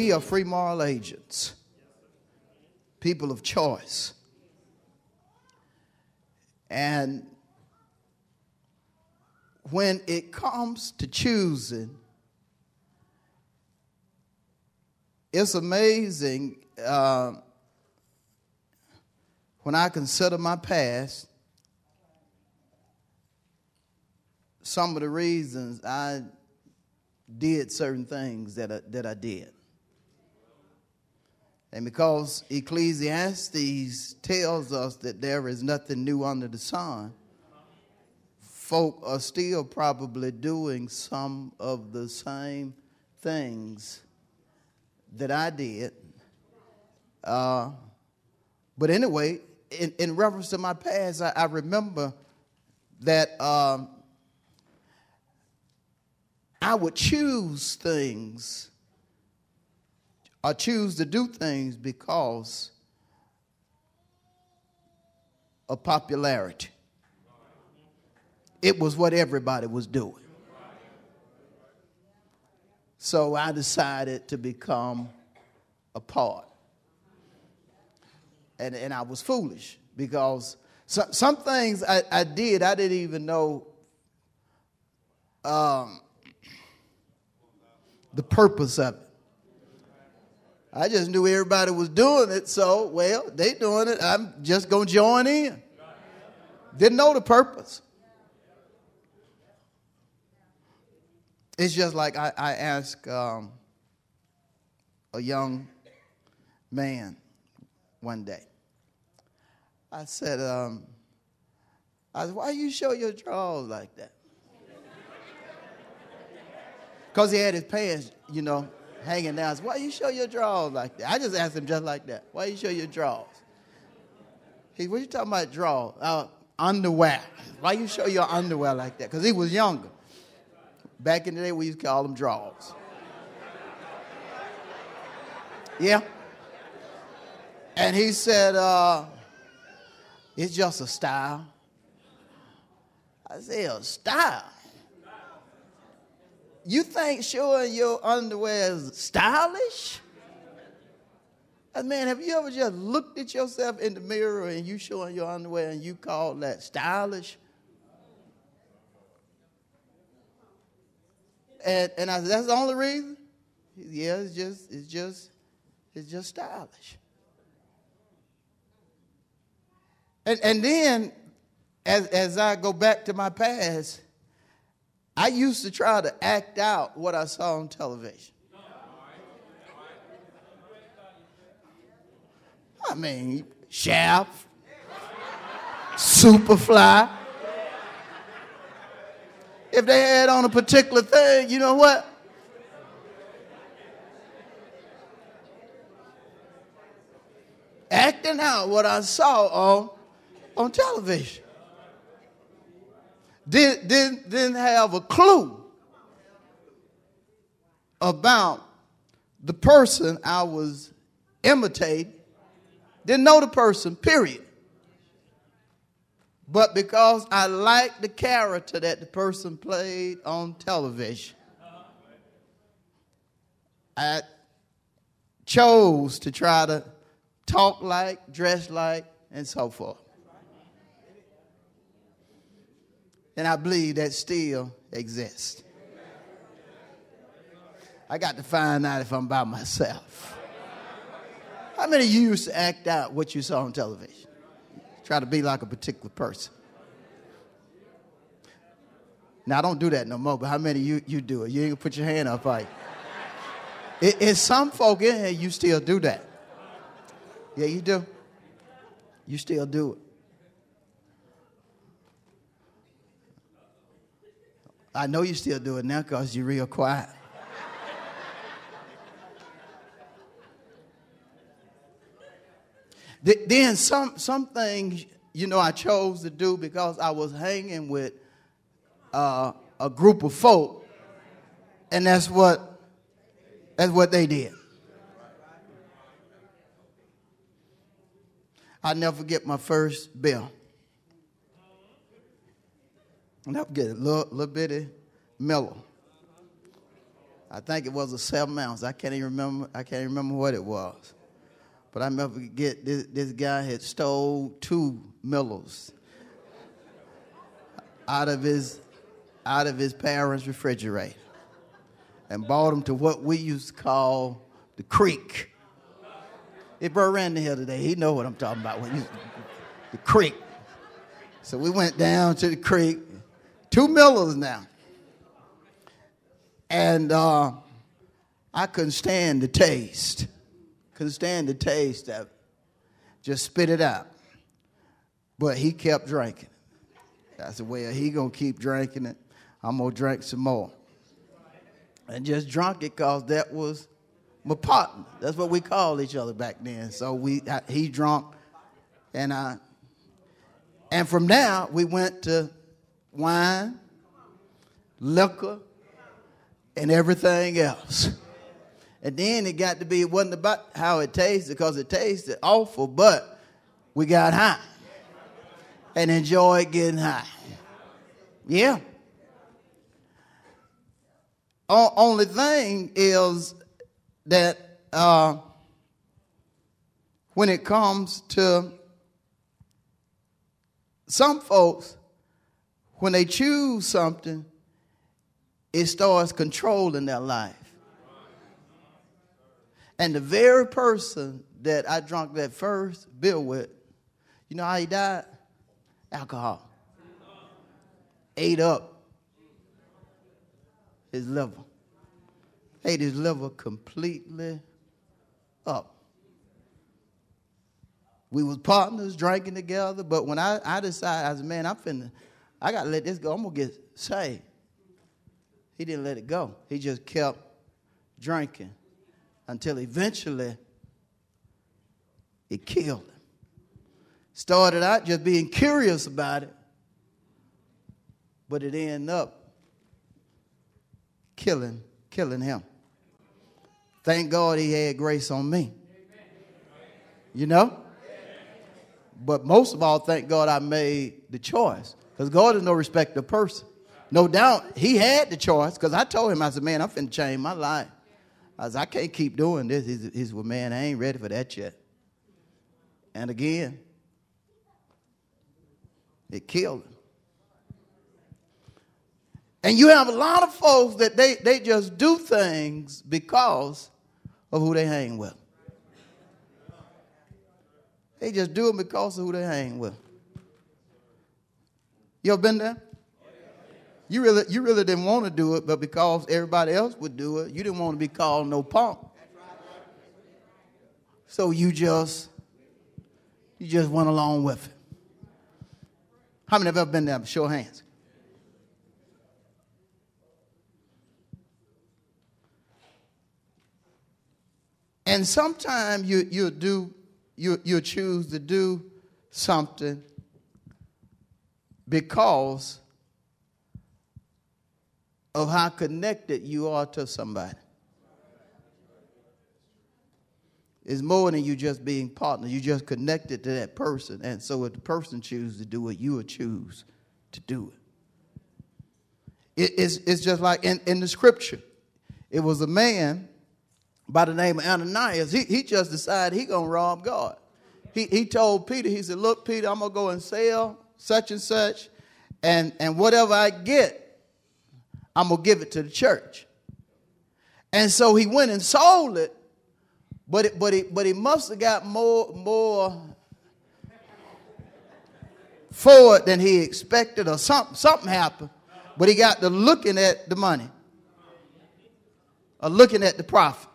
We are free moral agents, people of choice. And when it comes to choosing, it's amazing uh, when I consider my past, some of the reasons I did certain things that I, that I did. And because Ecclesiastes tells us that there is nothing new under the sun, folk are still probably doing some of the same things that I did. Uh, but anyway, in, in, reference to my past, I, I remember that um, I would choose things or choose to do things because of popularity. It was what everybody was doing. So I decided to become a part. And, and I was foolish because some, some things I, I did, I didn't even know um, the purpose of it. I just knew everybody was doing it, so, well, they doing it. I'm just to join in. Didn't know the purpose. It's just like I, I asked um, a young man one day. I said, um, I said, why you show your drawers like that? Because he had his pants, you know, hanging down. Why you show your drawers like that? I just asked him just like that. Why you show your drawers? He, what you talking about drawers? Uh, underwear. Why you show your underwear like that? Because he was younger. Back in the day, we used to call them drawers. Yeah. And he said, uh, it's just a style. I said, a style? You think showing your underwear is stylish? Man, have you ever just looked at yourself in the mirror and you showing your underwear and you call that stylish? And, and I said, that's the only reason? Yeah, it's just, it's just, it's just stylish. And, and then, as, as I go back to my past, I used to try to act out what I saw on television. I mean, Shaft, Superfly. If they had on a particular thing, you know what? Acting out what I saw on, on television did, didn't, didn't have a clue about the person I was imitating. Didn't know the person, period. But because I liked the character that the person played on television, I chose to try to talk like, dress like, and so forth. And I believe that still exists. I got to find out if I'm by myself. How many of you used to act out what you saw on television? Try to be like a particular person. Now, I don't do that no more, but how many of you, you do it? You ain't gonna put your hand up, like. It, it's some folk in here, you still do that. Yeah, you do. You still do it. I know you still do it now because you're real quiet. then some, some things, you know, I chose to do because I was hanging with uh, a group of folk, and that's what, that's what they did. I'll never forget my first bill. I'll never forget a little, little bitty Miller. I think it was a seven ounce. I can't even remember. I can't remember what it was. But I remember get this, this guy had stole two Millers out of his out of his parents' refrigerator and brought them to what we used to call the creek. If Bert Randy here today, he know what I'm talking about. When you, the creek. So we went down to the creek, two Millers now. And uh, I couldn't stand the taste. Couldn't stand the taste of it. Just spit it out. But he kept drinking. I said, well, he gonna keep drinking it. I'm gonna drink some more. And just drunk it because that was my partner. That's what we called each other back then. So we I, he drunk, and I. And from now we went to wine, liquor, and everything else. And then it got to be it wasn't about how it tasted because it tasted awful, but we got high and enjoyed getting high. Yeah. O- only thing is that uh, when it comes to some folks, when they choose something, it starts controlling their life. And the very person that I drank that first bill with, you know how he died? Alcohol. Ate up his liver ate his liver completely up. We was partners drinking together, but when I, I decided, I said, man, I'm finna, I gotta let this go. I'm gonna get saved. He didn't let it go. He just kept drinking until eventually it killed him. Started out just being curious about it, but it ended up killing, killing him. Thank God he had grace on me. You know? But most of all, thank God I made the choice. Because God is no respecter of person. No doubt he had the choice because I told him, I said, man, I'm finna change my life. I said, I can't keep doing this. He's, he's well, man, I ain't ready for that yet. And again, it killed him. And you have a lot of folks that they, they just do things because of who they hang with. They just do it because of who they hang with. You ever been there? You really, you really didn't want to do it, but because everybody else would do it, you didn't want to be called no punk. So you just, you just went along with it. How many have ever been there? Show of hands. And sometimes you, you do, you, you choose to do something because of how connected you are to somebody. It's more than you just being partners. You just connected to that person. And so if the person chooses to do it, you will choose to do it. it it's, it's just like in, in the scripture. It was a man by the name of Ananias, he, he just decided he gonna rob God. He, he told Peter, he said, look, Peter, I'm gonna go and sell such and such, and, and whatever I get, I'm gonna give it to the church. And so he went and sold it, but it, but he but he must have got more more for it than he expected, or something something happened. But he got to looking at the money, or looking at the profit.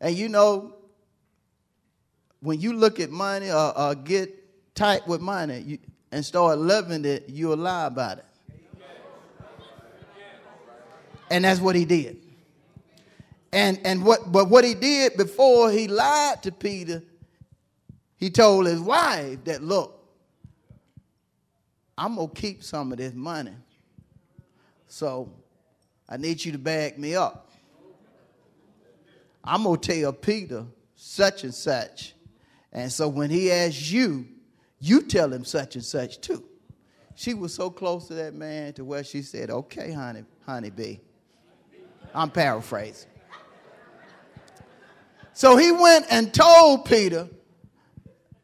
And you know, when you look at money or, or get tight with money you, and start loving it, you'll lie about it. And that's what he did. And and what but what he did before he lied to Peter, he told his wife that, look, I'm going to keep some of this money. So I need you to back me up. I'm going to tell Peter such and such. And so when he asks you, you tell him such and such too. She was so close to that man to where she said, okay, honey, honey bee. I'm paraphrasing. So he went and told Peter,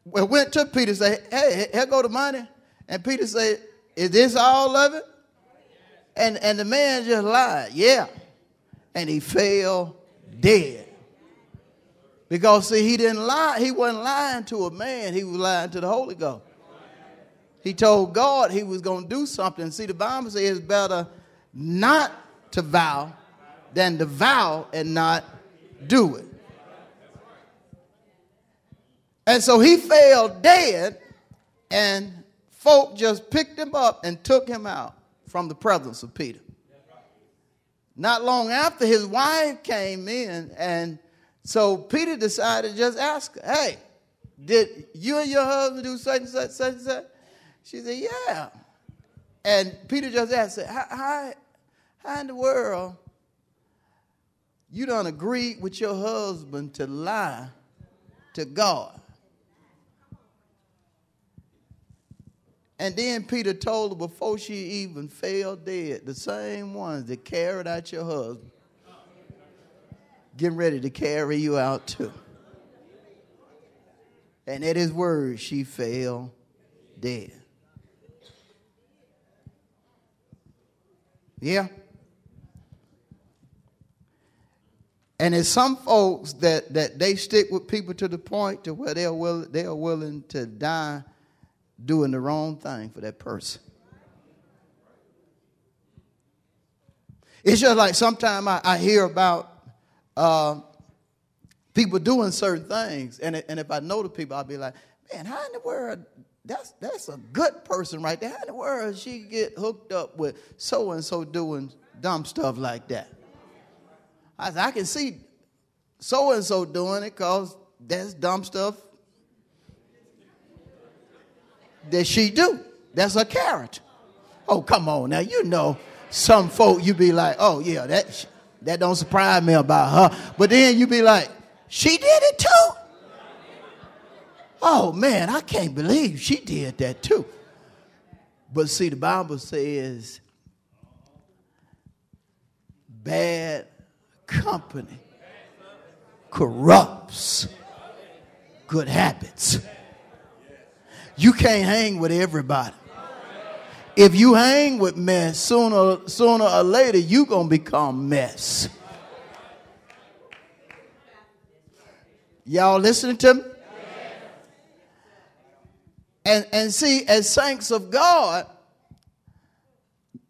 went to Peter and said, hey, here go the money. And Peter said, is this all of it? And, and the man just lied, yeah. And he fell dead. Because see, he didn't lie. He wasn't lying to a man. He was lying to the Holy Ghost. He told God he was going to do something. See, the Bible says it's better not to vow than to vow and not do it. And so he fell dead, and folk just picked him up and took him out from the presence of Peter. Not long after, his wife came in, and so Peter decided to just ask her, Hey, did you and your husband do such and such, such and such? She said, Yeah. And Peter just asked, how, how, how in the world you don't agree with your husband to lie to God? And then Peter told her before she even fell dead, the same ones that carried out your husband, getting ready to carry you out too. And at his word, she fell dead. Yeah. And there's some folks that, that they stick with people to the point to where they're will, they are willing to die doing the wrong thing for that person. It's just like sometimes I, I, hear about uh, people doing certain things, and, and if I know the people, I'll be like, man, how in the world? That's, that's a good person right there. How in the world she get hooked up with so and so doing dumb stuff like that? I, I can see so and so doing it because that's dumb stuff that she do. That's her character. Oh, come on now. You know, some folk you be like, oh yeah, that that don't surprise me about her. But then you be like, she did it too. Oh man, I can't believe she did that too. But see, the Bible says bad company corrupts good habits. You can't hang with everybody. If you hang with mess, sooner, sooner or later, you're going to become mess. Y'all listening to me? And, and see, as saints of God,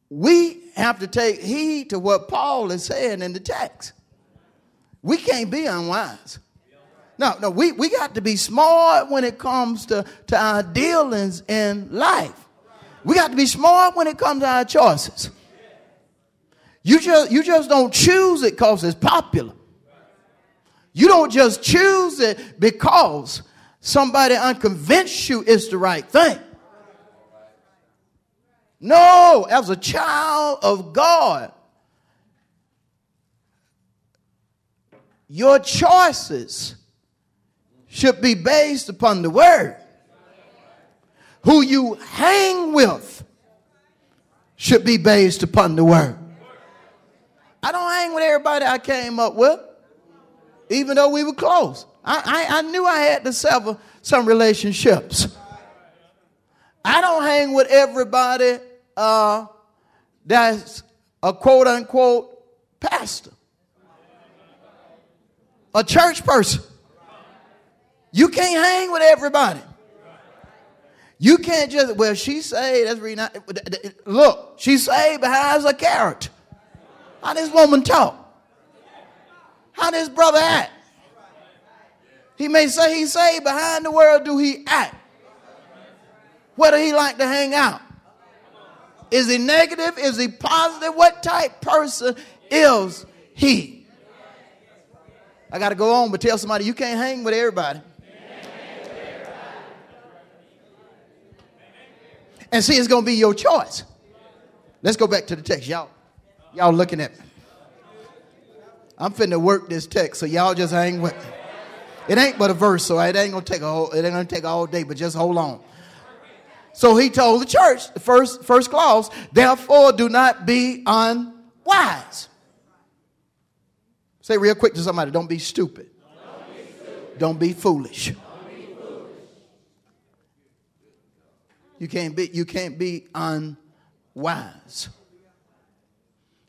we have to take heed to what Paul is saying in the text. We can't be unwise. No, no, we, we got to be smart when it comes to, to our dealings in life. We got to be smart when it comes to our choices. You just, you just don't choose it because it's popular. You don't just choose it because somebody unconvinced you it's the right thing. No, as a child of God, your choices should be based upon the word. Who you hang with should be based upon the word. I don't hang with everybody I came up with, even though we were close. I, I, I knew I had to sever some relationships. I don't hang with everybody uh, that's a quote unquote pastor, a church person. You can't hang with everybody. You can't just, well, she saved. That's really not, look, she saved, but how's her character? How this woman talk? How this brother act? He may say he's saved, but how in the world do he act? Where do he like to hang out? Is he negative? Is he positive? What type person is he? I got to go on, but tell somebody you can't hang with everybody. And see, it's going to be your choice. Let's go back to the text. Y'all, y'all looking at me. I'm finna work this text, so y'all just hang with me. It ain't but a verse, so it ain't gonna take a whole, it ain't gonna take all day, but just hold on. So he told the church, the first, first clause, therefore do not be unwise. Say real quick to somebody, don't be stupid. Don't be, stupid. Don't be foolish. Don't be foolish. You can't be, you can't be unwise.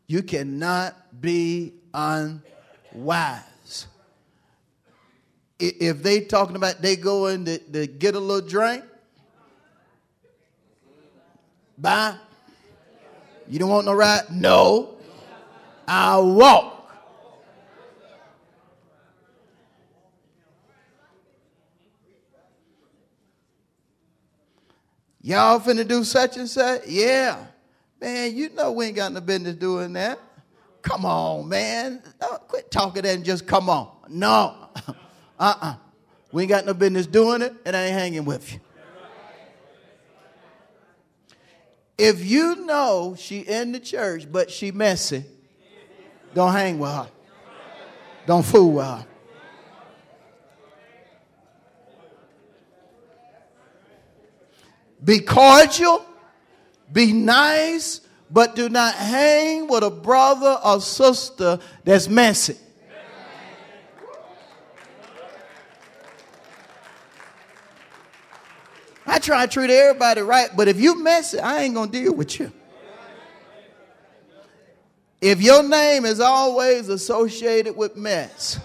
You cannot be unwise if they talking about they going to, to get a little drink, bye. You don't want no ride? No. I'll walk. Y'all finna do such and such? Yeah. Man, you know we ain't got no business doing that. Come on, man. Don't quit talking that and just come on. No. Uh-uh. We ain't got no business doing it, and I ain't hanging with you. If you know she in the church, but she messy, don't hang with her. Don't fool with her. Be cordial, be nice, but do not hang with a brother or sister that's messy. I try to treat everybody right, but if you mess it, I ain't to deal with you. If your name is always associated with mess,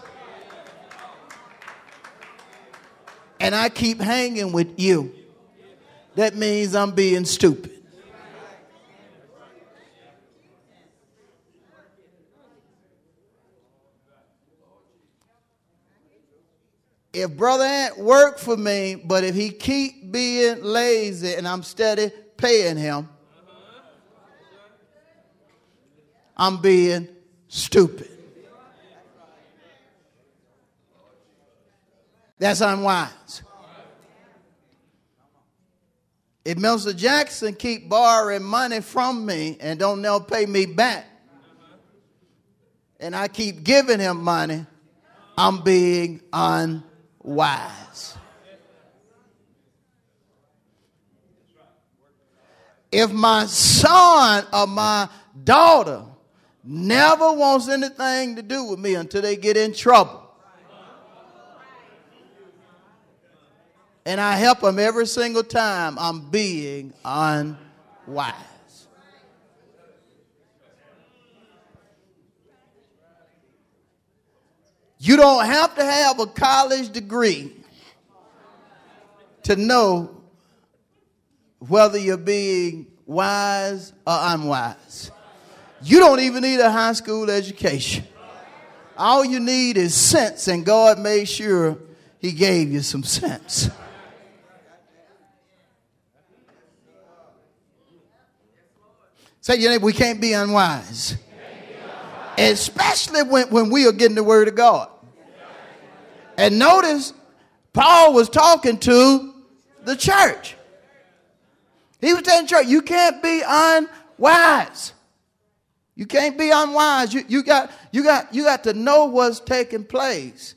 and I keep hanging with you, that means I'm being stupid. if brother Ant work for me, but if he keep being lazy and I'm steady paying him, I'm being stupid. That's unwise. If Mr. Jackson keep borrowing money from me and don't now pay me back, and I keep giving him money, I'm being unwise. If my son or my daughter never wants anything to do with me until they get in trouble, and I help them every single time, I'm being unwise. You don't have to have a college degree to know whether you're being wise or unwise. You don't even need a high school education. All you need is sense, and God made sure He gave you some sense. Say your name, we can't be unwise. Especially when, when we are getting the word of God. And notice, Paul was talking to the church. He was telling the church, you can't be unwise. You can't be unwise. You, you, got, you, got, you got to know what's taking place.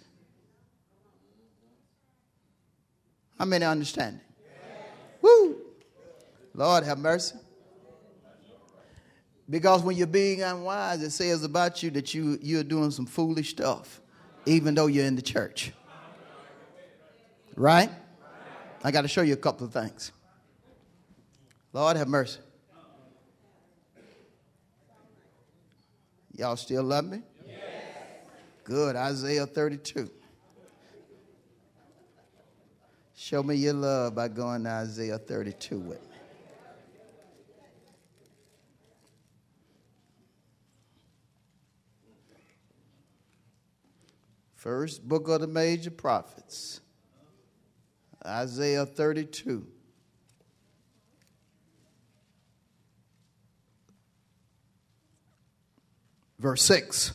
How many understand it? Woo! Lord have mercy. Because when you're being unwise, it says about you that you, you're doing some foolish stuff even though you're in the church. Right? I got to show you a couple of things. Lord have mercy. Y'all still love me? Yes. Good. Isaiah 32. Show me your love by going to Isaiah 32 with me. First book of the major prophets, Isaiah 32. Verse 6.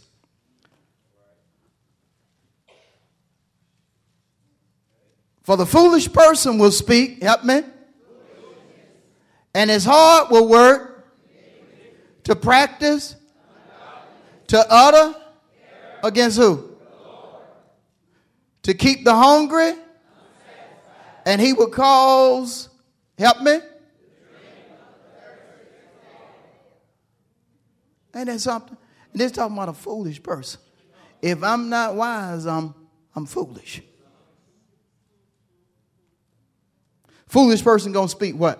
For the foolish person will speak, help me, And his heart will work to practice, to utter against who? To keep the hungry. And he will cause, help me? Ain't that something? And this talking about a foolish person. If I'm not wise, I'm, I'm foolish. Foolish person gonna speak what?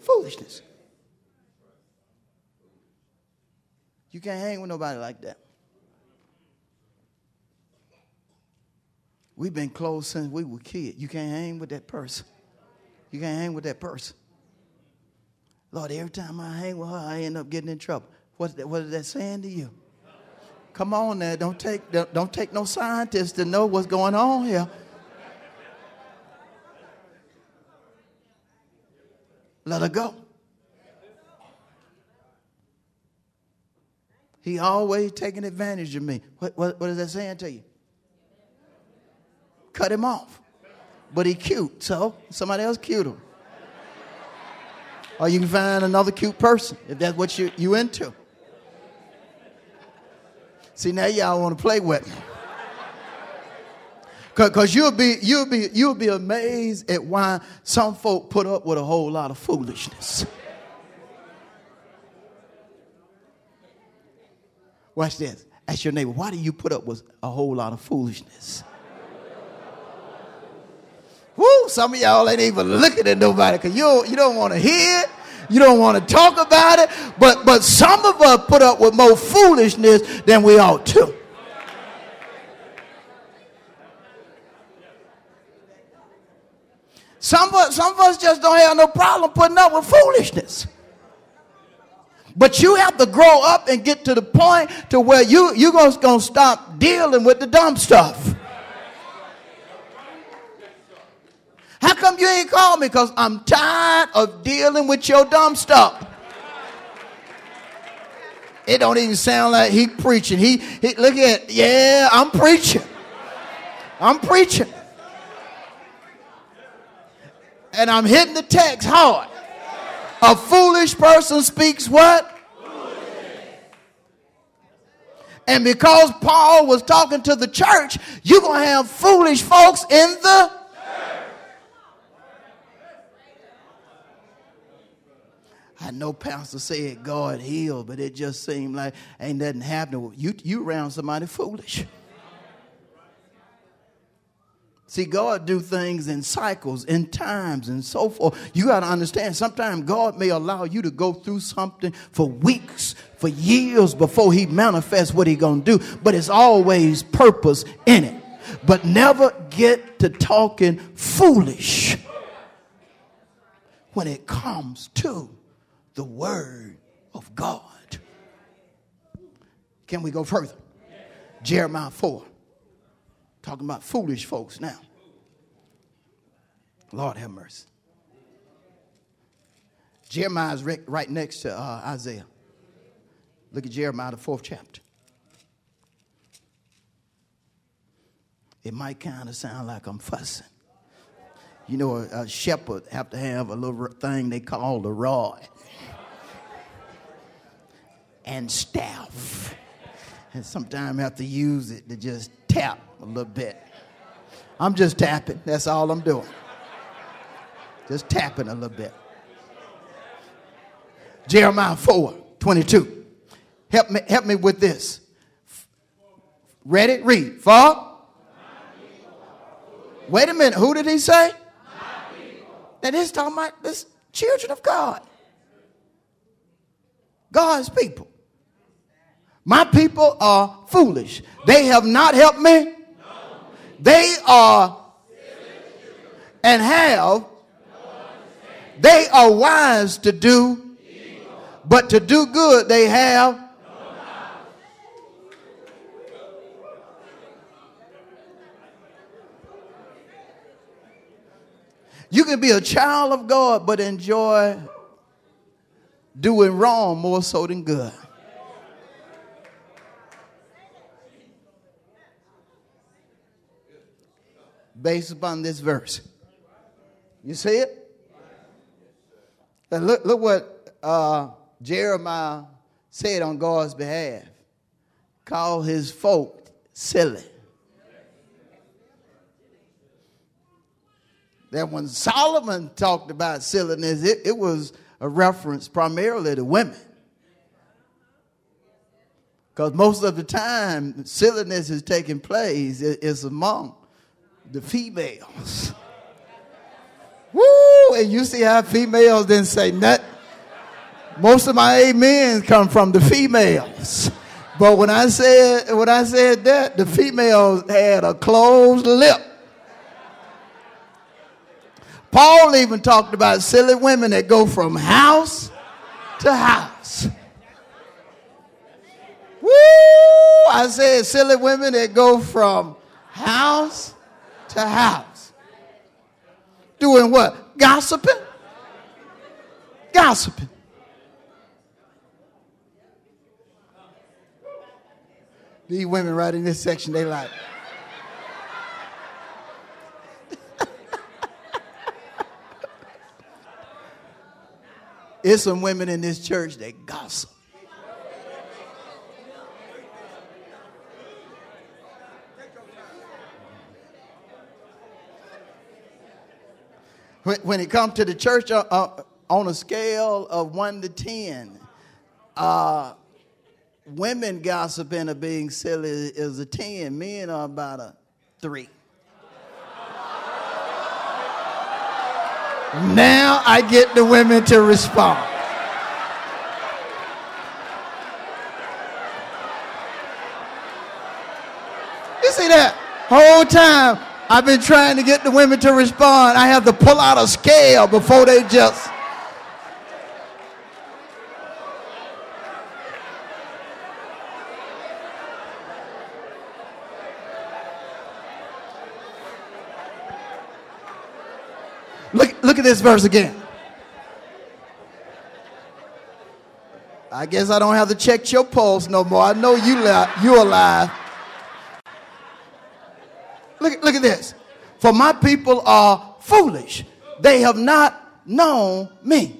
Foolishness. You can't hang with nobody like that. We've been close since we were kids. You can't hang with that person. You can't hang with that person. Lord, every time I hang with her, I end up getting in trouble. What, what is that saying to you? Come on now, don't take, don't, take no scientist to know what's going on here. Let her go. He always taking advantage of me. What, what, what is that saying to you? Cut him off. But he cute, so somebody else cute him. Or you can find another cute person if that's what you, you into. See, now y'all want to play with me. Because you'll be, you'll, be, you'll be amazed at why some folk put up with a whole lot of foolishness. Watch this. Ask your neighbor, why do you put up with a whole lot of foolishness? Woo, some of y'all ain't even looking at nobody because you you don't want to hear it. You don't want to talk about it. But, but some of us put up with more foolishness than we ought to. Some of, some of us just don't have no problem putting up with foolishness. But you have to grow up and get to the point to where you, you're going to stop dealing with the dumb stuff. How come you ain't called me? Because I'm tired of dealing with your dumb stuff. It don't even sound like he preaching. He, he look at yeah, I'm preaching. I'm preaching. And I'm hitting the text hard. A foolish person speaks what? And because Paul was talking to the church, you're going to have foolish folks in the I know Pastor said God healed, but it just seemed like ain't nothing happening. You, you around somebody foolish. See, God do things in cycles, in times, and so forth. You got to understand, sometimes God may allow you to go through something for weeks, for years before he manifests what he to do. But it's always purpose in it. But never get to talking foolish when it comes to the word of God. Can we go further? Jeremiah 4. Talking about foolish folks now. Lord have mercy. Jeremiah is right next to uh, Isaiah. Look at Jeremiah, the fourth chapter. It might kind of sound like I'm fussing. You know, a, a shepherd have to have a little thing they call the rod and staff. And sometimes have to use it to just tap a little bit. I'm just tapping. That's all I'm doing. Just tapping a little bit. Jeremiah 4 22. Help me, help me with this. Ready? Read. For? Wait a minute. Who did he say? That is talking about this children of God. God's people. My people are foolish. They have not helped me. They are and have. They are wise to do, but to do good they have. You can be a child of God, but enjoy doing wrong more so than good. based upon this verse. You see it? look, look what uh, Jeremiah said on God's behalf. Call his folk silly. That when Solomon talked about silliness, it, it was a reference primarily to women. Because most of the time, silliness is taking place is among the females. Woo! And you see how females didn't say nothing. Most of my amens come from the females. But when I said when I said that, the females had a closed lip. Paul even talked about silly women that go from house to house. Woo! I said silly women that go from house to house. Doing what? Gossiping. Gossiping. These women right in this section, they like. It's some women in this church that gossip. When, it comes to the church uh, uh, on a scale of 1 to 10, uh, women gossiping or being silly is a 10. Men are about a 3. Now I get the women to respond. You see that? Whole time I've been trying to get the women to respond. I have to pull out a scale before they just. Look, at this verse again. I guess I don't have to check your pulse no more. I know you li- you're alive. Look, look at this. For my people are foolish. They have not known me.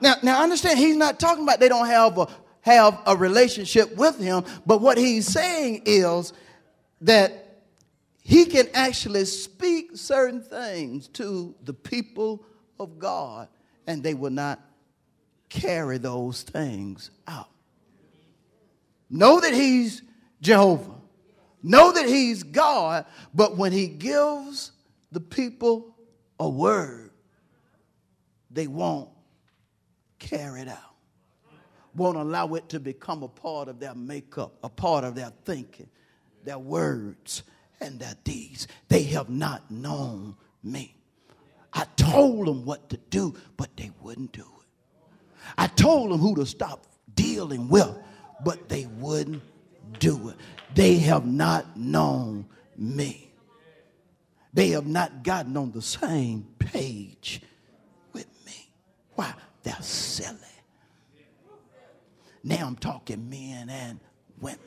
Now, now understand, he's not talking about they don't have a, have a relationship with him, but what he's saying is that he can actually speak certain things to the people of God, and they will not carry those things out. Know that he's Jehovah. Know that he's God, but when he gives the people a word, they won't carry it out. Won't allow it to become a part of their makeup, a part of their thinking, their words, and their deeds. They have not known me. I told them what to do, but they wouldn't do it. I told them who to stop dealing with, but they wouldn't do it. They have not known me. They have not gotten on the same page with me. Why? They're silly. Now I'm talking men and women.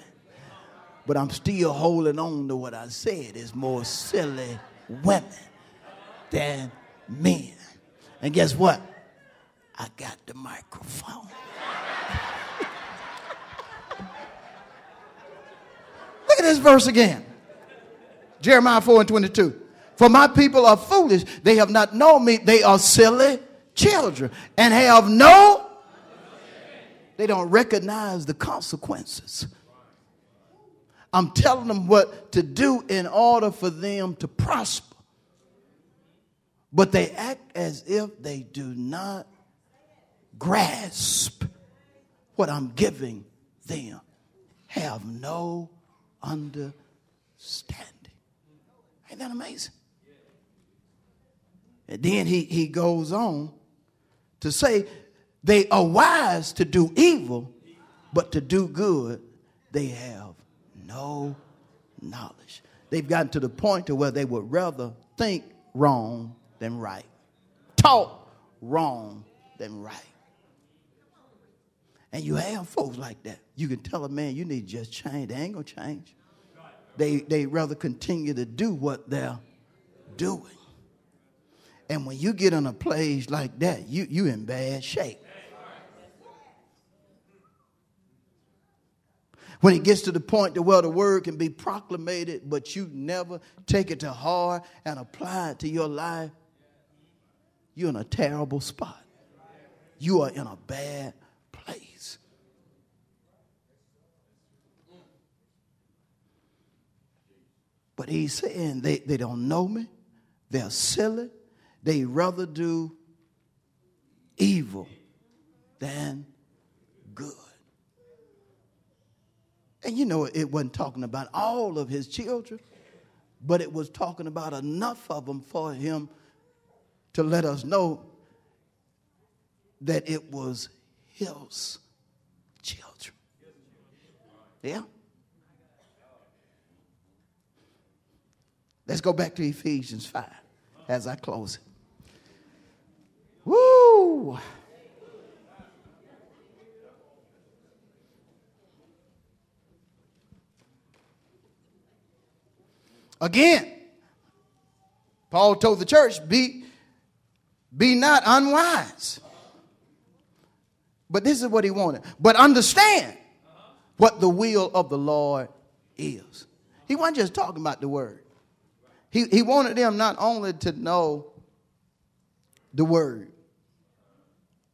But I'm still holding on to what I said. It's more silly women than men. And guess what? I got the microphone. Look at this verse again. Jeremiah 4 and 22. For my people are foolish. They have not known me. They are silly children and have no, they don't recognize the consequences. I'm telling them what to do in order for them to prosper. But they act as if they do not grasp what I'm giving them, have no understanding. Ain't that amazing? And then he, he goes on to say, they are wise to do evil, but to do good, they have no knowledge. They've gotten to the point to where they would rather think wrong than right, talk wrong than right. And you have folks like that. You can tell a man, you need to just change. They ain't gonna change. They they rather continue to do what they're doing. And when you get in a place like that, you you in bad shape. When it gets to the point to where the word can be proclamated, but you never take it to heart and apply it to your life, you're in a terrible spot. You are in a bad place. But he's saying they, they don't know me, they're silly, they rather do evil than good. And you know, it wasn't talking about all of his children, but it was talking about enough of them for him to let us know that it was his children. Yeah? Let's go back to Ephesians 5 as I close it. Woo! Again, Paul told the church, be, be not unwise. But this is what he wanted. But understand what the will of the Lord is. He wasn't just talking about the word. He, he wanted them not only to know the word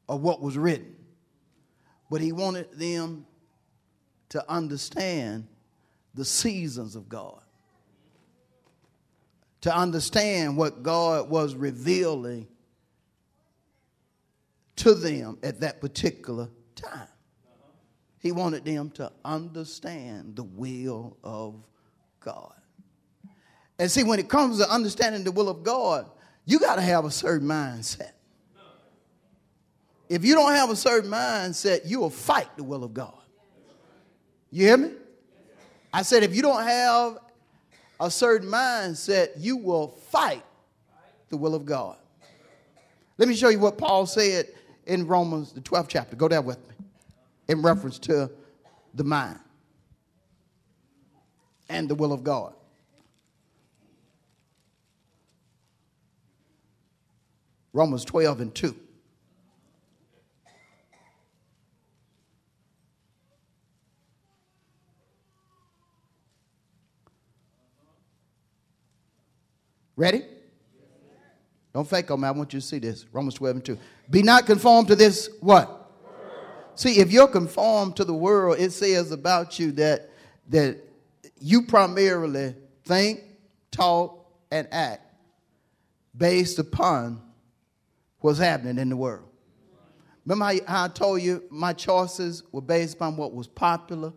or what was written, but he wanted them to understand the seasons of God, to understand what God was revealing to them at that particular time. He wanted them to understand the will of God. And see, when it comes to understanding the will of God, you got to have a certain mindset. If you don't have a certain mindset, you will fight the will of God. You hear me? I said, if you don't have a certain mindset, you will fight the will of God. Let me show you what Paul said in Romans, the 12th chapter. Go there with me in reference to the mind and the will of God. Romans 12 and 2. Ready? Don't fake on me. I want you to see this. Romans 12 and 2. Be not conformed to this what? See, if you're conformed to the world, it says about you that that you primarily think, talk, and act based upon what's happening in the world. Remember how, I told you my choices were based upon what was popular,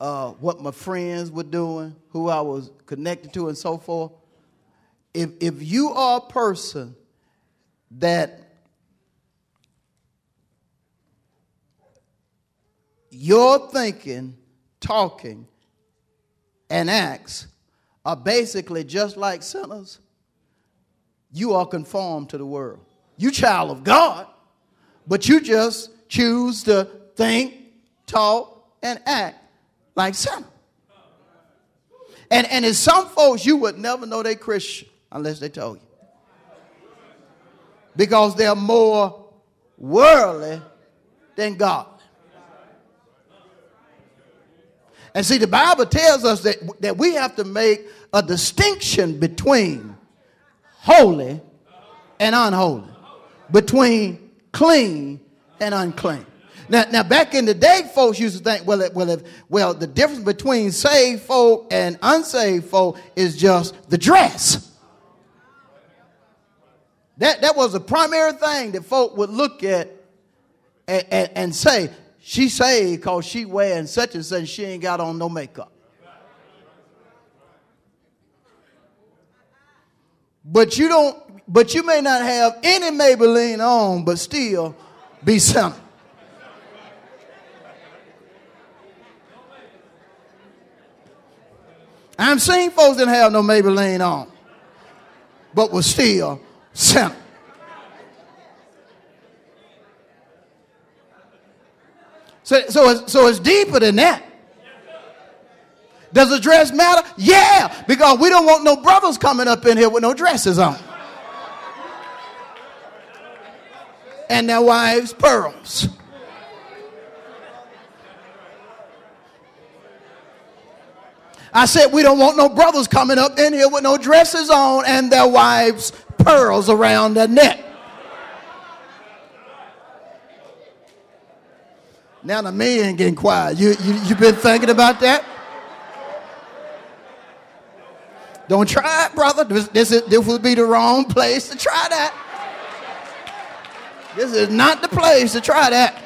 uh, what my friends were doing, who I was connected to, and so forth? If, if you are a person that your thinking, talking, and acts are basically just like sinners, you are conformed to the world. You child of God, but you just choose to think, talk, and act like sinners. And, and in some folks, you would never know they Christian unless they told you. Because they're more worldly than God. And see, the Bible tells us that, that we have to make a distinction between holy and unholy between clean and unclean. Now, now, back in the day, folks used to think, well, well, if, well, the difference between saved folk and unsaved folk is just the dress. That, that was the primary thing that folk would look at and, and, and say, she saved because she wearing such and such, she ain't got on no makeup. But you don't but you may not have any Maybelline on, but still be sinner. I'm seeing folks that have no Maybelline on, but was still sinner. So, so, so it's deeper than that. Does the dress matter? Yeah, because we don't want no brothers coming up in here with no dresses on. and their wives' pearls. I said, we don't want no brothers coming up in here with no dresses on and their wives' pearls around their neck. Now the men getting quiet. You, you, you been thinking about that? Don't try it, brother. This, this, is, this would be the wrong place to try that. This is not the place to try that.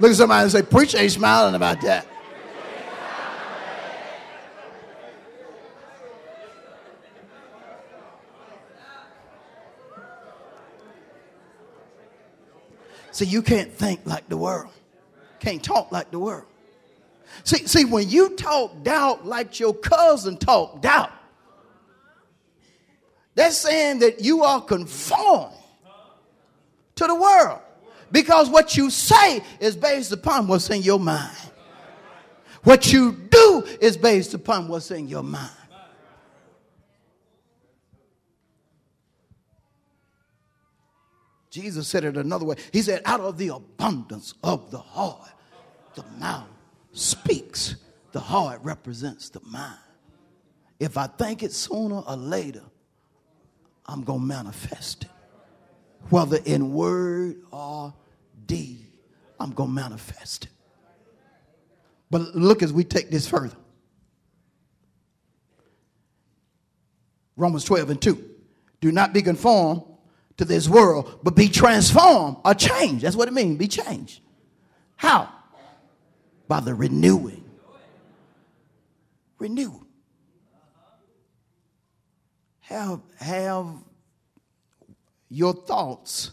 Look at somebody and say, Preach ain't smiling about that. See, you can't think like the world, can't talk like the world. See, see, when you talk doubt like your cousin talked doubt, that's saying that you are conformed to the world. Because what you say is based upon what's in your mind. What you do is based upon what's in your mind. Jesus said it another way. He said, out of the abundance of the heart, the mouth speaks. The heart represents the mind. If I think it sooner or later, I'm going to manifest it. Whether in word or deed, I'm going to manifest it. But look as we take this further. Romans 12 and 2. Do not be conformed to this world, but be transformed or changed. That's what it means, be changed. How? By the renewing. Renew. Have, have your thoughts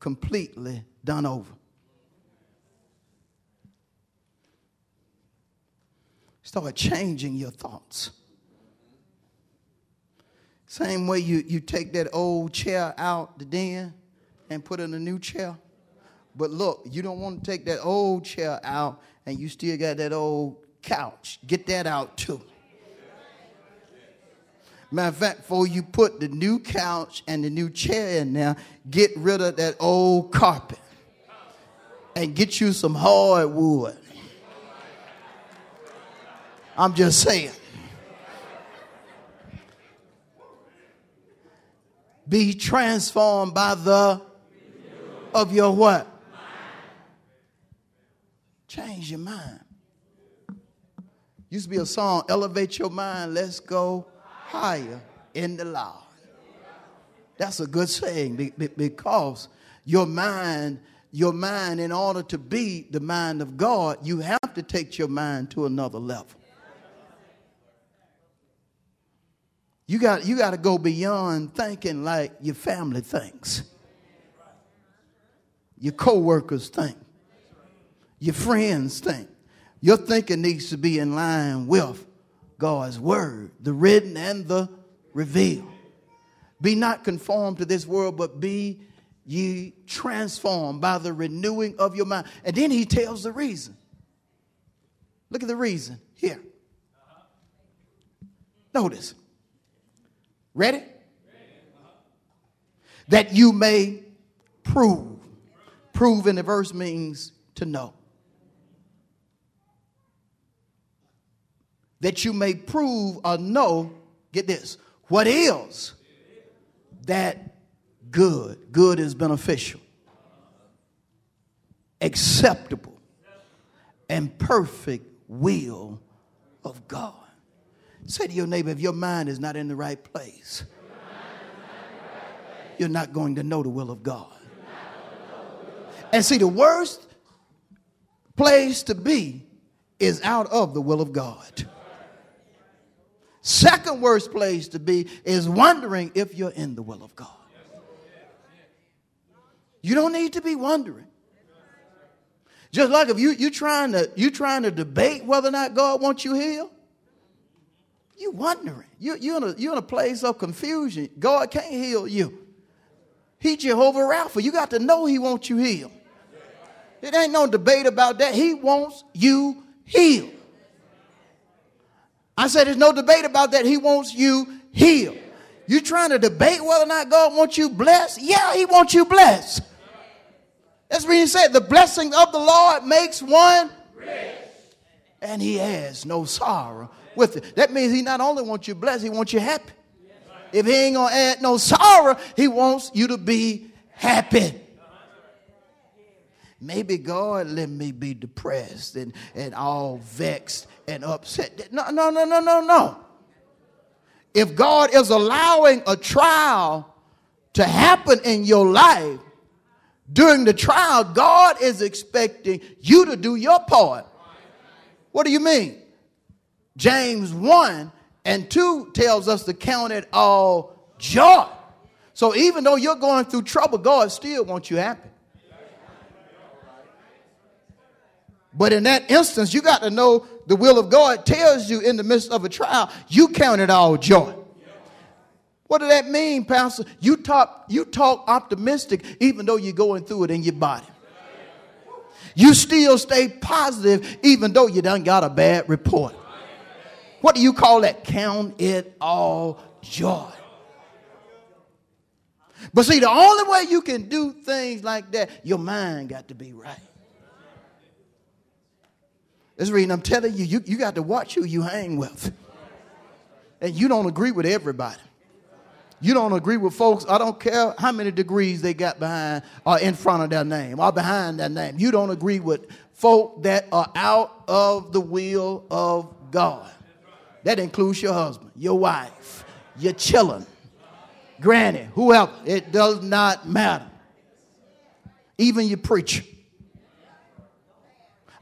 completely done over. Start changing your thoughts. Same way you, you take that old chair out the den and put in a new chair. But look, you don't want to take that old chair out and you still got that old couch. Get that out too. Matter of fact, before you put the new couch and the new chair in there, get rid of that old carpet and get you some hardwood. I'm just saying. Be transformed by the of your what? Change your mind. Used to be a song, Elevate Your Mind, Let's Go Higher in the Lord. That's a good saying because your mind, your mind, in order to be the mind of God, you have to take your mind to another level. You got, you got to go beyond thinking like your family thinks, your coworkers think, your friends think. Your thinking needs to be in line with God's word, the written and the revealed. Be not conformed to this world, but be ye transformed by the renewing of your mind. And then he tells the reason. Look at the reason here. Notice. Ready? That you may prove. Prove in the verse means to know. That you may prove or know, get this, what is that good. Good is beneficial, acceptable, and perfect will of God. Say to your neighbor, if your mind is not in the right place, you're not going to know the will of God. And see, the worst place to be is out of the will of God. Second worst place to be is wondering if you're in the will of God. You don't need to be wondering. Just like if you you trying to you trying to debate whether or not God wants you healed, you wondering. You, you're, in a, you're in a place of confusion. God can't heal you. He Jehovah Rapha. You got to know he wants you healed. It ain't no debate about that. He wants you healed. I said, there's no debate about that. He wants you healed. You trying to debate whether or not God wants you blessed? Yeah, He wants you blessed. That's what He said. The blessing of the Lord makes one rich, and He has no sorrow with it. That means He not only wants you blessed, He wants you happy. If He ain't gonna add no sorrow, He wants you to be happy. Maybe God let me be depressed and, and all vexed and upset. No, no, no, no, no, no if God is allowing a trial to happen in your life, during the trial, God is expecting you to do your part. What do you mean? James 1 and 2 tells us to count it all joy. So even though you're going through trouble, God still wants you happy. But in that instance, you got to know the will of God tells you in the midst of a trial, you count it all joy. What does that mean, Pastor? You talk, you talk optimistic even though you're going through it in your body. You still stay positive even though you done got a bad report. What do you call that? Count it all joy. But see, the only way you can do things like that, your mind got to be right. This reason I'm telling you, you, you got to watch who you hang with. And you don't agree with everybody. You don't agree with folks. I don't care how many degrees they got behind or in front of their name or behind their name. You don't agree with folk that are out of the will of God. That includes your husband, your wife, your children, granny, whoever. It does not matter. Even your preacher.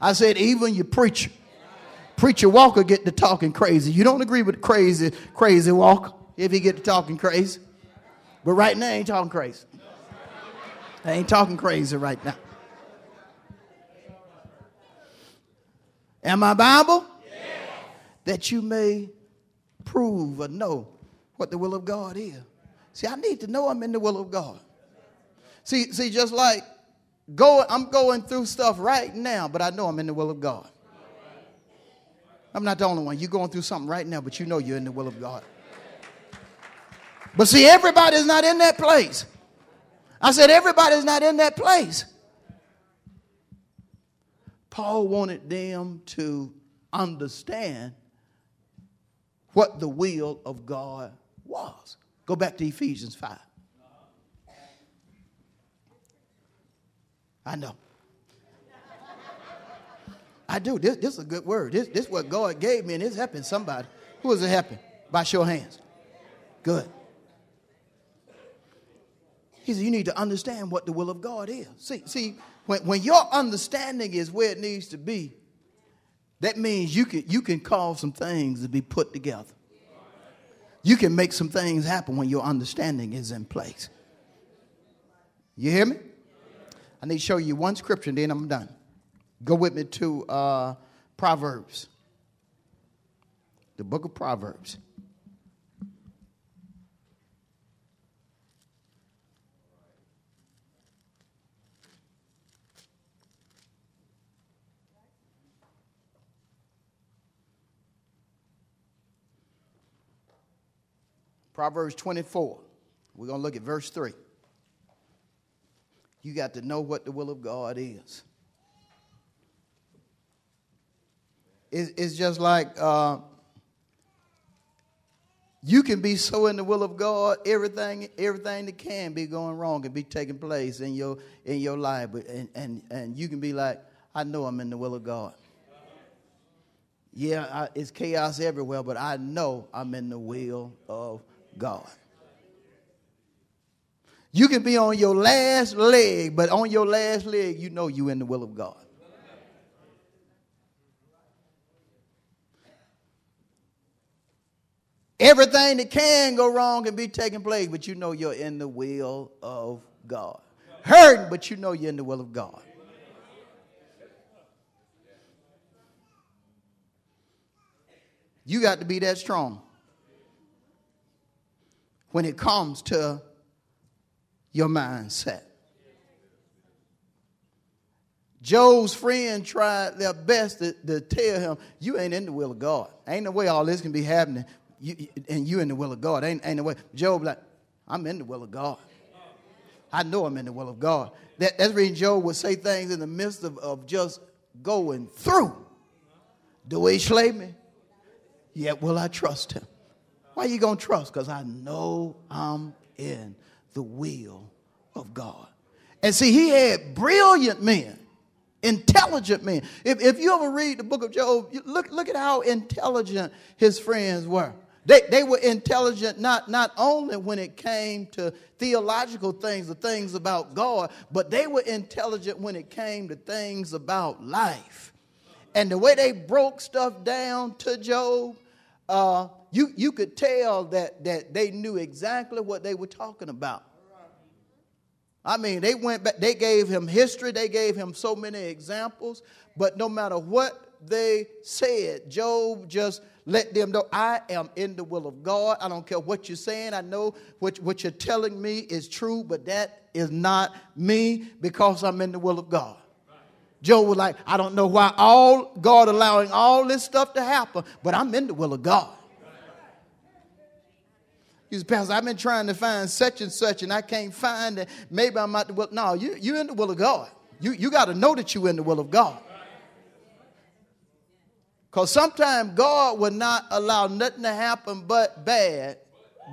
I said, even your preacher. Preacher Walker get to talking crazy. You don't agree with crazy, crazy Walker if he get to talking crazy. But right now, I ain't talking crazy. I ain't talking crazy right now. Am I Bible? Yes. That you may prove or know what the will of God is. See, I need to know I'm in the will of God. See, see, just like Go, I'm going through stuff right now, but I know I'm in the will of God. I'm not the only one. You're going through something right now, but you know you're in the will of God. But see, everybody's not in that place. I said, everybody's not in that place. Paul wanted them to understand what the will of God was. Go back to Ephesians 5. I know. I do. This, this is a good word. This, is what God gave me, and it's helping somebody. Who is it helping? By show hands. Good. He said, You need to understand what the will of God is. See, see when, when your understanding is where it needs to be, that means you can, you can cause some things to be put together. You can make some things happen when your understanding is in place. You hear me? I need to show you one scripture and then I'm done. Go with me to uh, Proverbs, the book of Proverbs. Proverbs 24. We're going to look at verse 3 you got to know what the will of God is. It's just like uh, you can be so in the will of God, everything, everything that can be going wrong can be taking place in your in your life, but and and and you can be like, I know I'm in the will of God. Yeah, I, it's chaos everywhere, but I know I'm in the will of God. You can be on your last leg, but on your last leg, you know you're in the will of God. Everything that can go wrong can be taking place, but you know you're in the will of God. Hurting, but you know you're in the will of God. You got to be that strong when it comes to your mindset. Job's friend tried their best to, to, tell him, You ain't in the will of God. Ain't no way all this can be happening. You, and you in the will of God. Ain't, ain't no way. Job, like, I'm in the will of God. I know I'm in the will of God. That, that's the reason Job would say things in the midst of, of just going through. Do he slay me? Yet will I trust him. Why you going to trust? Because I know I'm in the will of God. And see, he had brilliant men, intelligent men. If, if you ever read the book of Job, look, look at how intelligent his friends were. They, they were intelligent not, not only when it came to theological things, the things about God, but they were intelligent when it came to things about life. And the way they broke stuff down to Job, uh, you, you could tell that, that they knew exactly what they were talking about. I mean, they went back, they gave him history, they gave him so many examples, but no matter what they said, Job just let them know I am in the will of God. I don't care what you're saying. I know what, what you're telling me is true, but that is not me because I'm in the will of God. Job was like, I don't know why all God allowing all this stuff to happen, but I'm in the will of God. He said, Pastor, I've been trying to find such and such, and I can't find it. Maybe I'm out the will. No, you, you're in the will of God. You, you got to know that you're in the will of God. Because sometimes God will not allow nothing to happen but bad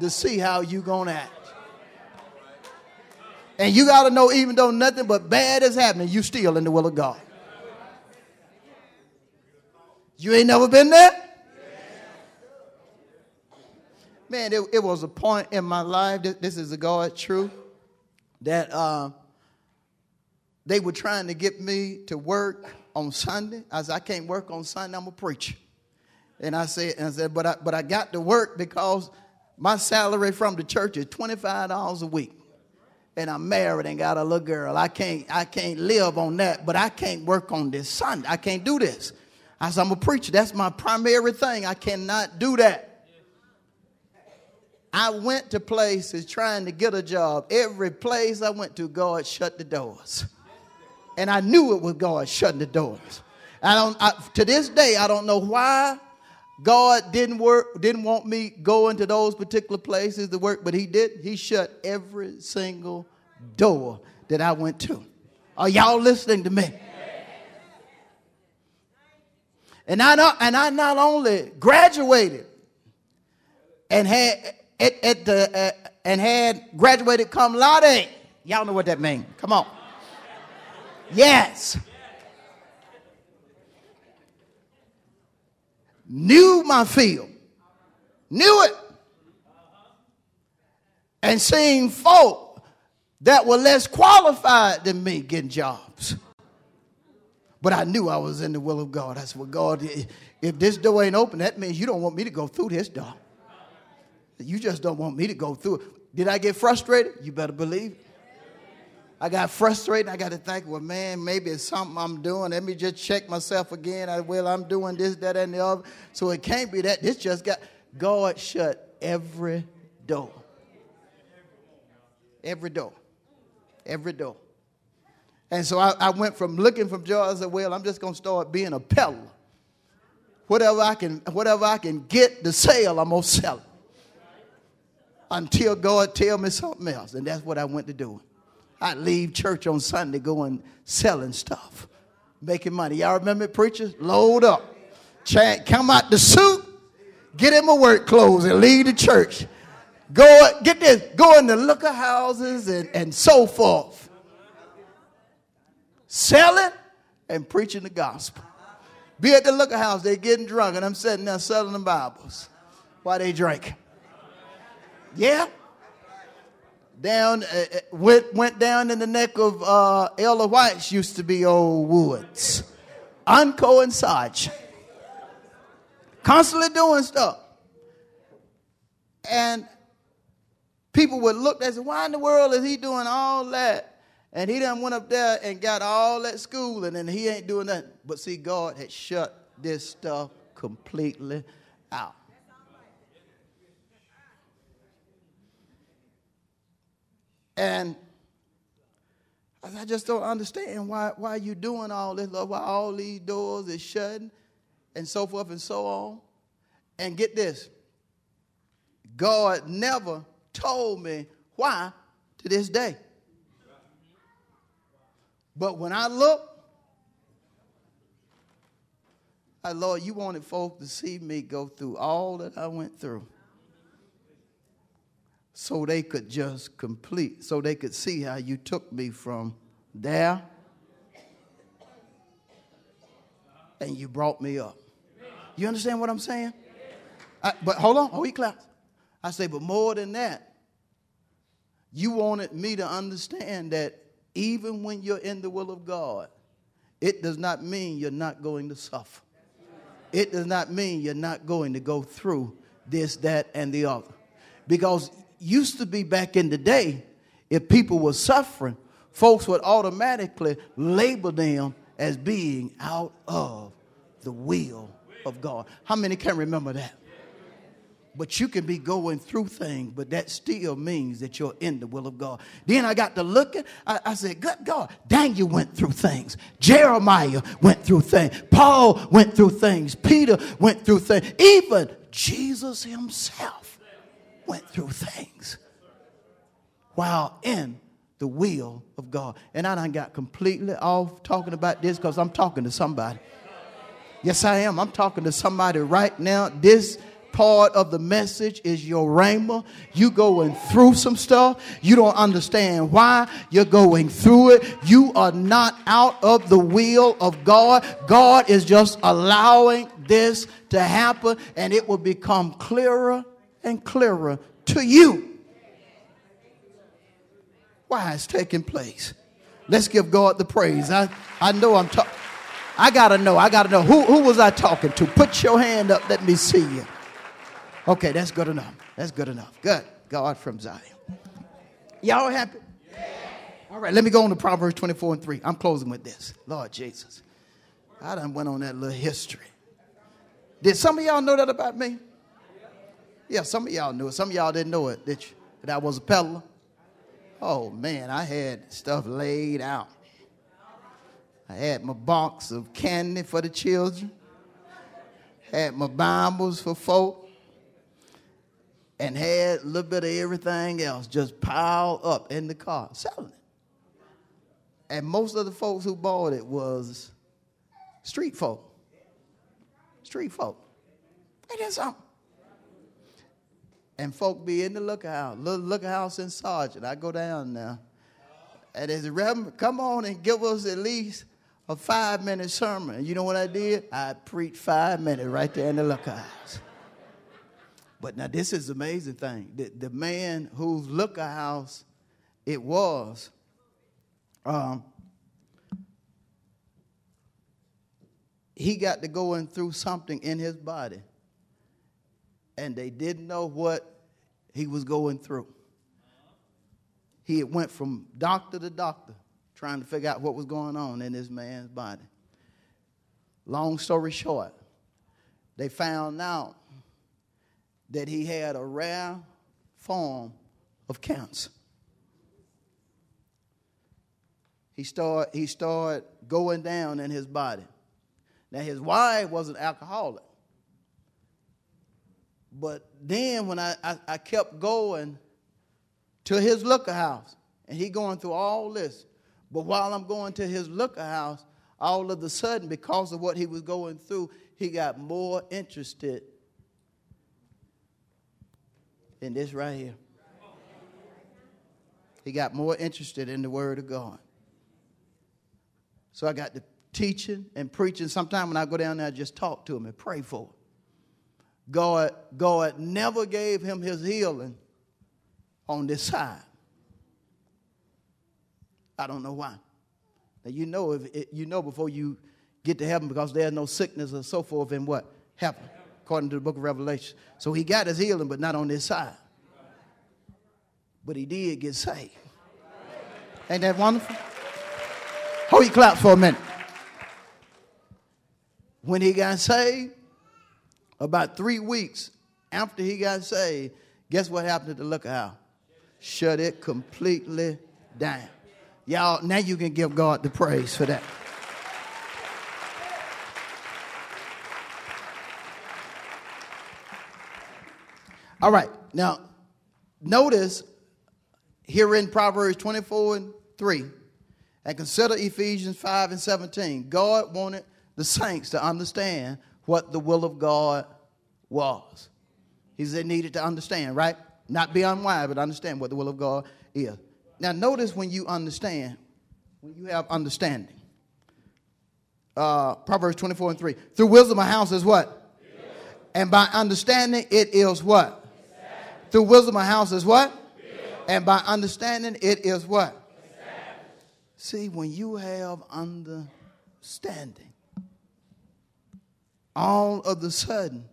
to see how you're going to act. And you got to know, even though nothing but bad is happening, you still in the will of God. You ain't never been there? Man, it, it was a point in my life, this, this is a God truth, that uh, they were trying to get me to work on Sunday. I said, I can't work on Sunday, I'm a preacher. And I said, and I said, but I, but I got to work because my salary from the church is $25 a week. And I'm married and got a little girl. I can't, I can't live on that, but I can't work on this Sunday. I can't do this. I said, I'm a preacher. That's my primary thing. I cannot do that. I went to places trying to get a job. Every place I went to, God shut the doors and I knew it was God shutting the doors. I don't. I, to this day, I don't know why God didn't work, didn't want me going to those particular places to work, but He did. He shut every single door that I went to. Are y'all listening to me? And I not, and I not only graduated and had at, at the uh, and had graduated cum laude. Y'all know what that means. Come on. Yes. Knew my field. Knew it. And seen folk that were less qualified than me getting jobs. But I knew I was in the will of God. I said, Well, God, if this door ain't open, that means you don't want me to go through this door. You just don't want me to go through it. Did I get frustrated? You better believe it. I got frustrated. I got to think, well, man, maybe it's something I'm doing. Let me just check myself again. I, well, I'm doing this, that, and the other. So it can't be that. This just got, God shut every door. Every door. Every door. And so I, I went from looking from joy. I said, well, I'm just going to start being a peddler. Whatever I can, whatever I can get to sell, I'm going to sell it. Until God tell me something else. And that's what I went to do. I'd leave church on Sunday going selling stuff, making money. Y'all remember preachers? Load up. Chad, come out the suit, get in my work clothes, and leave the church. Go, get this, go in the liquor houses and, and so forth. Selling and preaching the gospel. Be at the liquor house, they getting drunk, and I'm sitting there selling the Bibles while they drink. Yeah? Down, uh, uh, went, went down in the neck of uh, Ella White's used to be old woods. Unco and Sarge. Constantly doing stuff. And people would look and say, why in the world is he doing all that? And he done went up there and got all that schooling and then he ain't doing nothing. But see, God had shut this stuff completely out. And I just don't understand why, why you doing all this, Lord, why all these doors is shutting and so forth and so on. And get this God never told me why to this day. But when I look, I, Lord, you wanted folks to see me go through all that I went through so they could just complete, so they could see how you took me from there and you brought me up. You understand what I'm saying? I, but hold on, hold your claps. I say, but more than that, you wanted me to understand that even when you're in the will of God, it does not mean you're not going to suffer. It does not mean you're not going to go through this, that, and the other. Because used to be back in the day, if people were suffering, folks would automatically label them as being out of the will of God. How many can remember that? But you can be going through things, but that still means that you're in the will of God. Then I got to looking. I, I said, Good God, Daniel went through things. Jeremiah went through things. Paul went through things. Peter went through things. Even Jesus himself went through things while in the will of God. And I done got completely off talking about this because I'm talking to somebody. Yes, I am. I'm talking to somebody right now. This part of the message is your rhema. You going through some stuff. You don't understand why you're going through it. You are not out of the will of God. God is just allowing this to happen and it will become clearer and clearer to you why it's taking place. Let's give God the praise. I, I know I'm talking. I gotta know. I gotta know. Who, who was I talking to? Put your hand up. Let me see you. Okay, that's good enough. That's good enough. Good. God from Zion. Y'all happy? All right, let me go on to Proverbs 24 and 3. I'm closing with this. Lord Jesus. I done went on that little history. Did some of y'all know that about me? Yeah, some of y'all knew it. Some of y'all didn't know it, did you? That I was a peddler. Oh man, I had stuff laid out. I had my box of candy for the children, had my Bibles for folk, and had a little bit of everything else just piled up in the car, selling it. And most of the folks who bought it was street folk. Street folk. Ain't that something? And folk be in the lookout, little lookout in Sergeant. I go down now. And as the Reverend, come on and give us at least a five minute sermon. You know what I did? I preached five minutes right there in the lookout. But now this is amazing thing. The, the man whose lookout house it was, um, he got to going through something in his body and they didn't know what he was going through. He went from doctor to doctor trying to figure out what was going on in this man's body. Long story short, they found out that he had a rare form of cancer. He started, he started going down in his body. Now, his wife was an alcoholic. But then when I, I, I kept going to his liquor house, and he going through all this. But while I'm going to his liquor house, all of a sudden, because of what he was going through, he got more interested in this right here. He got more interested in the Word of God. So I got to teaching and preaching. Sometimes when I go down there, I just talk to him and pray for him. God, God never gave him his healing on this side. I don't know why. Now you know if it, you know before you get to heaven because there's no sickness or so forth in what heaven, according to the book of Revelation. So he got his healing, but not on this side. But he did get saved. Ain't that wonderful? Hold your clap for a minute. When he got saved, about three weeks after he got saved, guess what happened to the liquor house? Shut it completely down. Y'all, now you can give God the praise for that. All right, now notice here in Proverbs 24 and 3, and consider Ephesians 5 and 17. God wanted the saints to understand what the will of God was. He said needed to understand, right? Not be unwise, but understand what the will of God is. Now, notice when you understand, when you have understanding. Uh, Proverbs 24 and 3. Through wisdom, a house is what? And by understanding, it is what? Through wisdom, a house is what? And by understanding, it is what? See, when you have understanding, all of the sudden,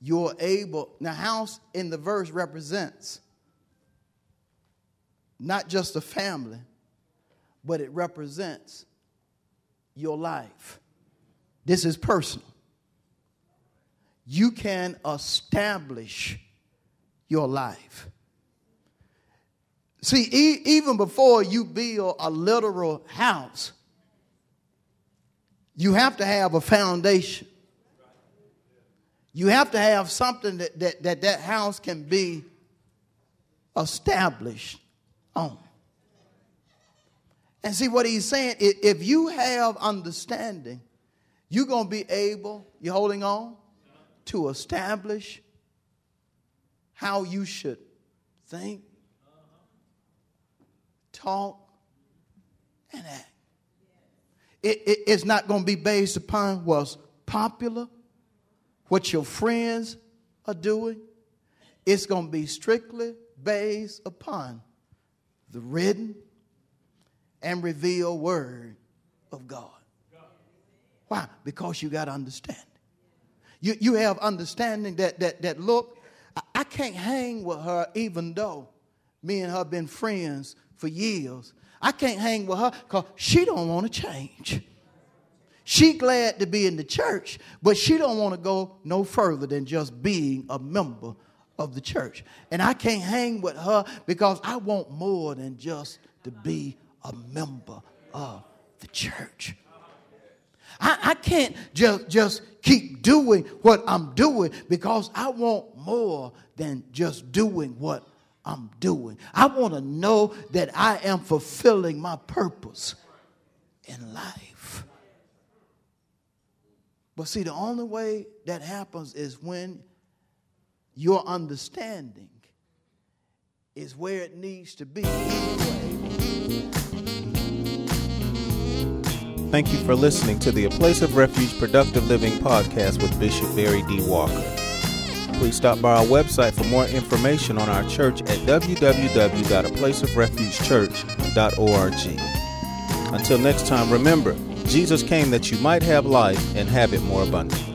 you're able. Now, house in the verse represents not just a family, but it represents your life. This is personal. You can establish your life. See, e- even before you build a literal house, you have to have a foundation. You have to have something that that, that, that house can be established on. And see what he's saying, if you have understanding, you're going to be able, you're holding on, to establish how you should think, talk, and act. It, it, it's not going to be based upon what's popular, what your friends are doing. It's going to be strictly based upon the written and revealed word of God. Why? Because you got understanding. You, you have understanding that, that, that look, I, I can't hang with her even though me and her been friends for years. I can't hang with her because she don't want to change. She glad to be in the church, but she don't want to go no further than just being a member of the church. And I can't hang with her because I want more than just to be a member of the church. I, I can't just, just keep doing what I'm doing because I want more than just doing what I'm doing. I want to know that I am fulfilling my purpose in life. But see, the only way that happens is when your understanding is where it needs to be. Thank you for listening to the A Place of Refuge Productive Living podcast with Bishop Barry D. Walker. Please stop by our website for more information on our church at www.aplaceofrefugechurch.org. Until next time, remember, Jesus came that you might have life and have it more abundantly.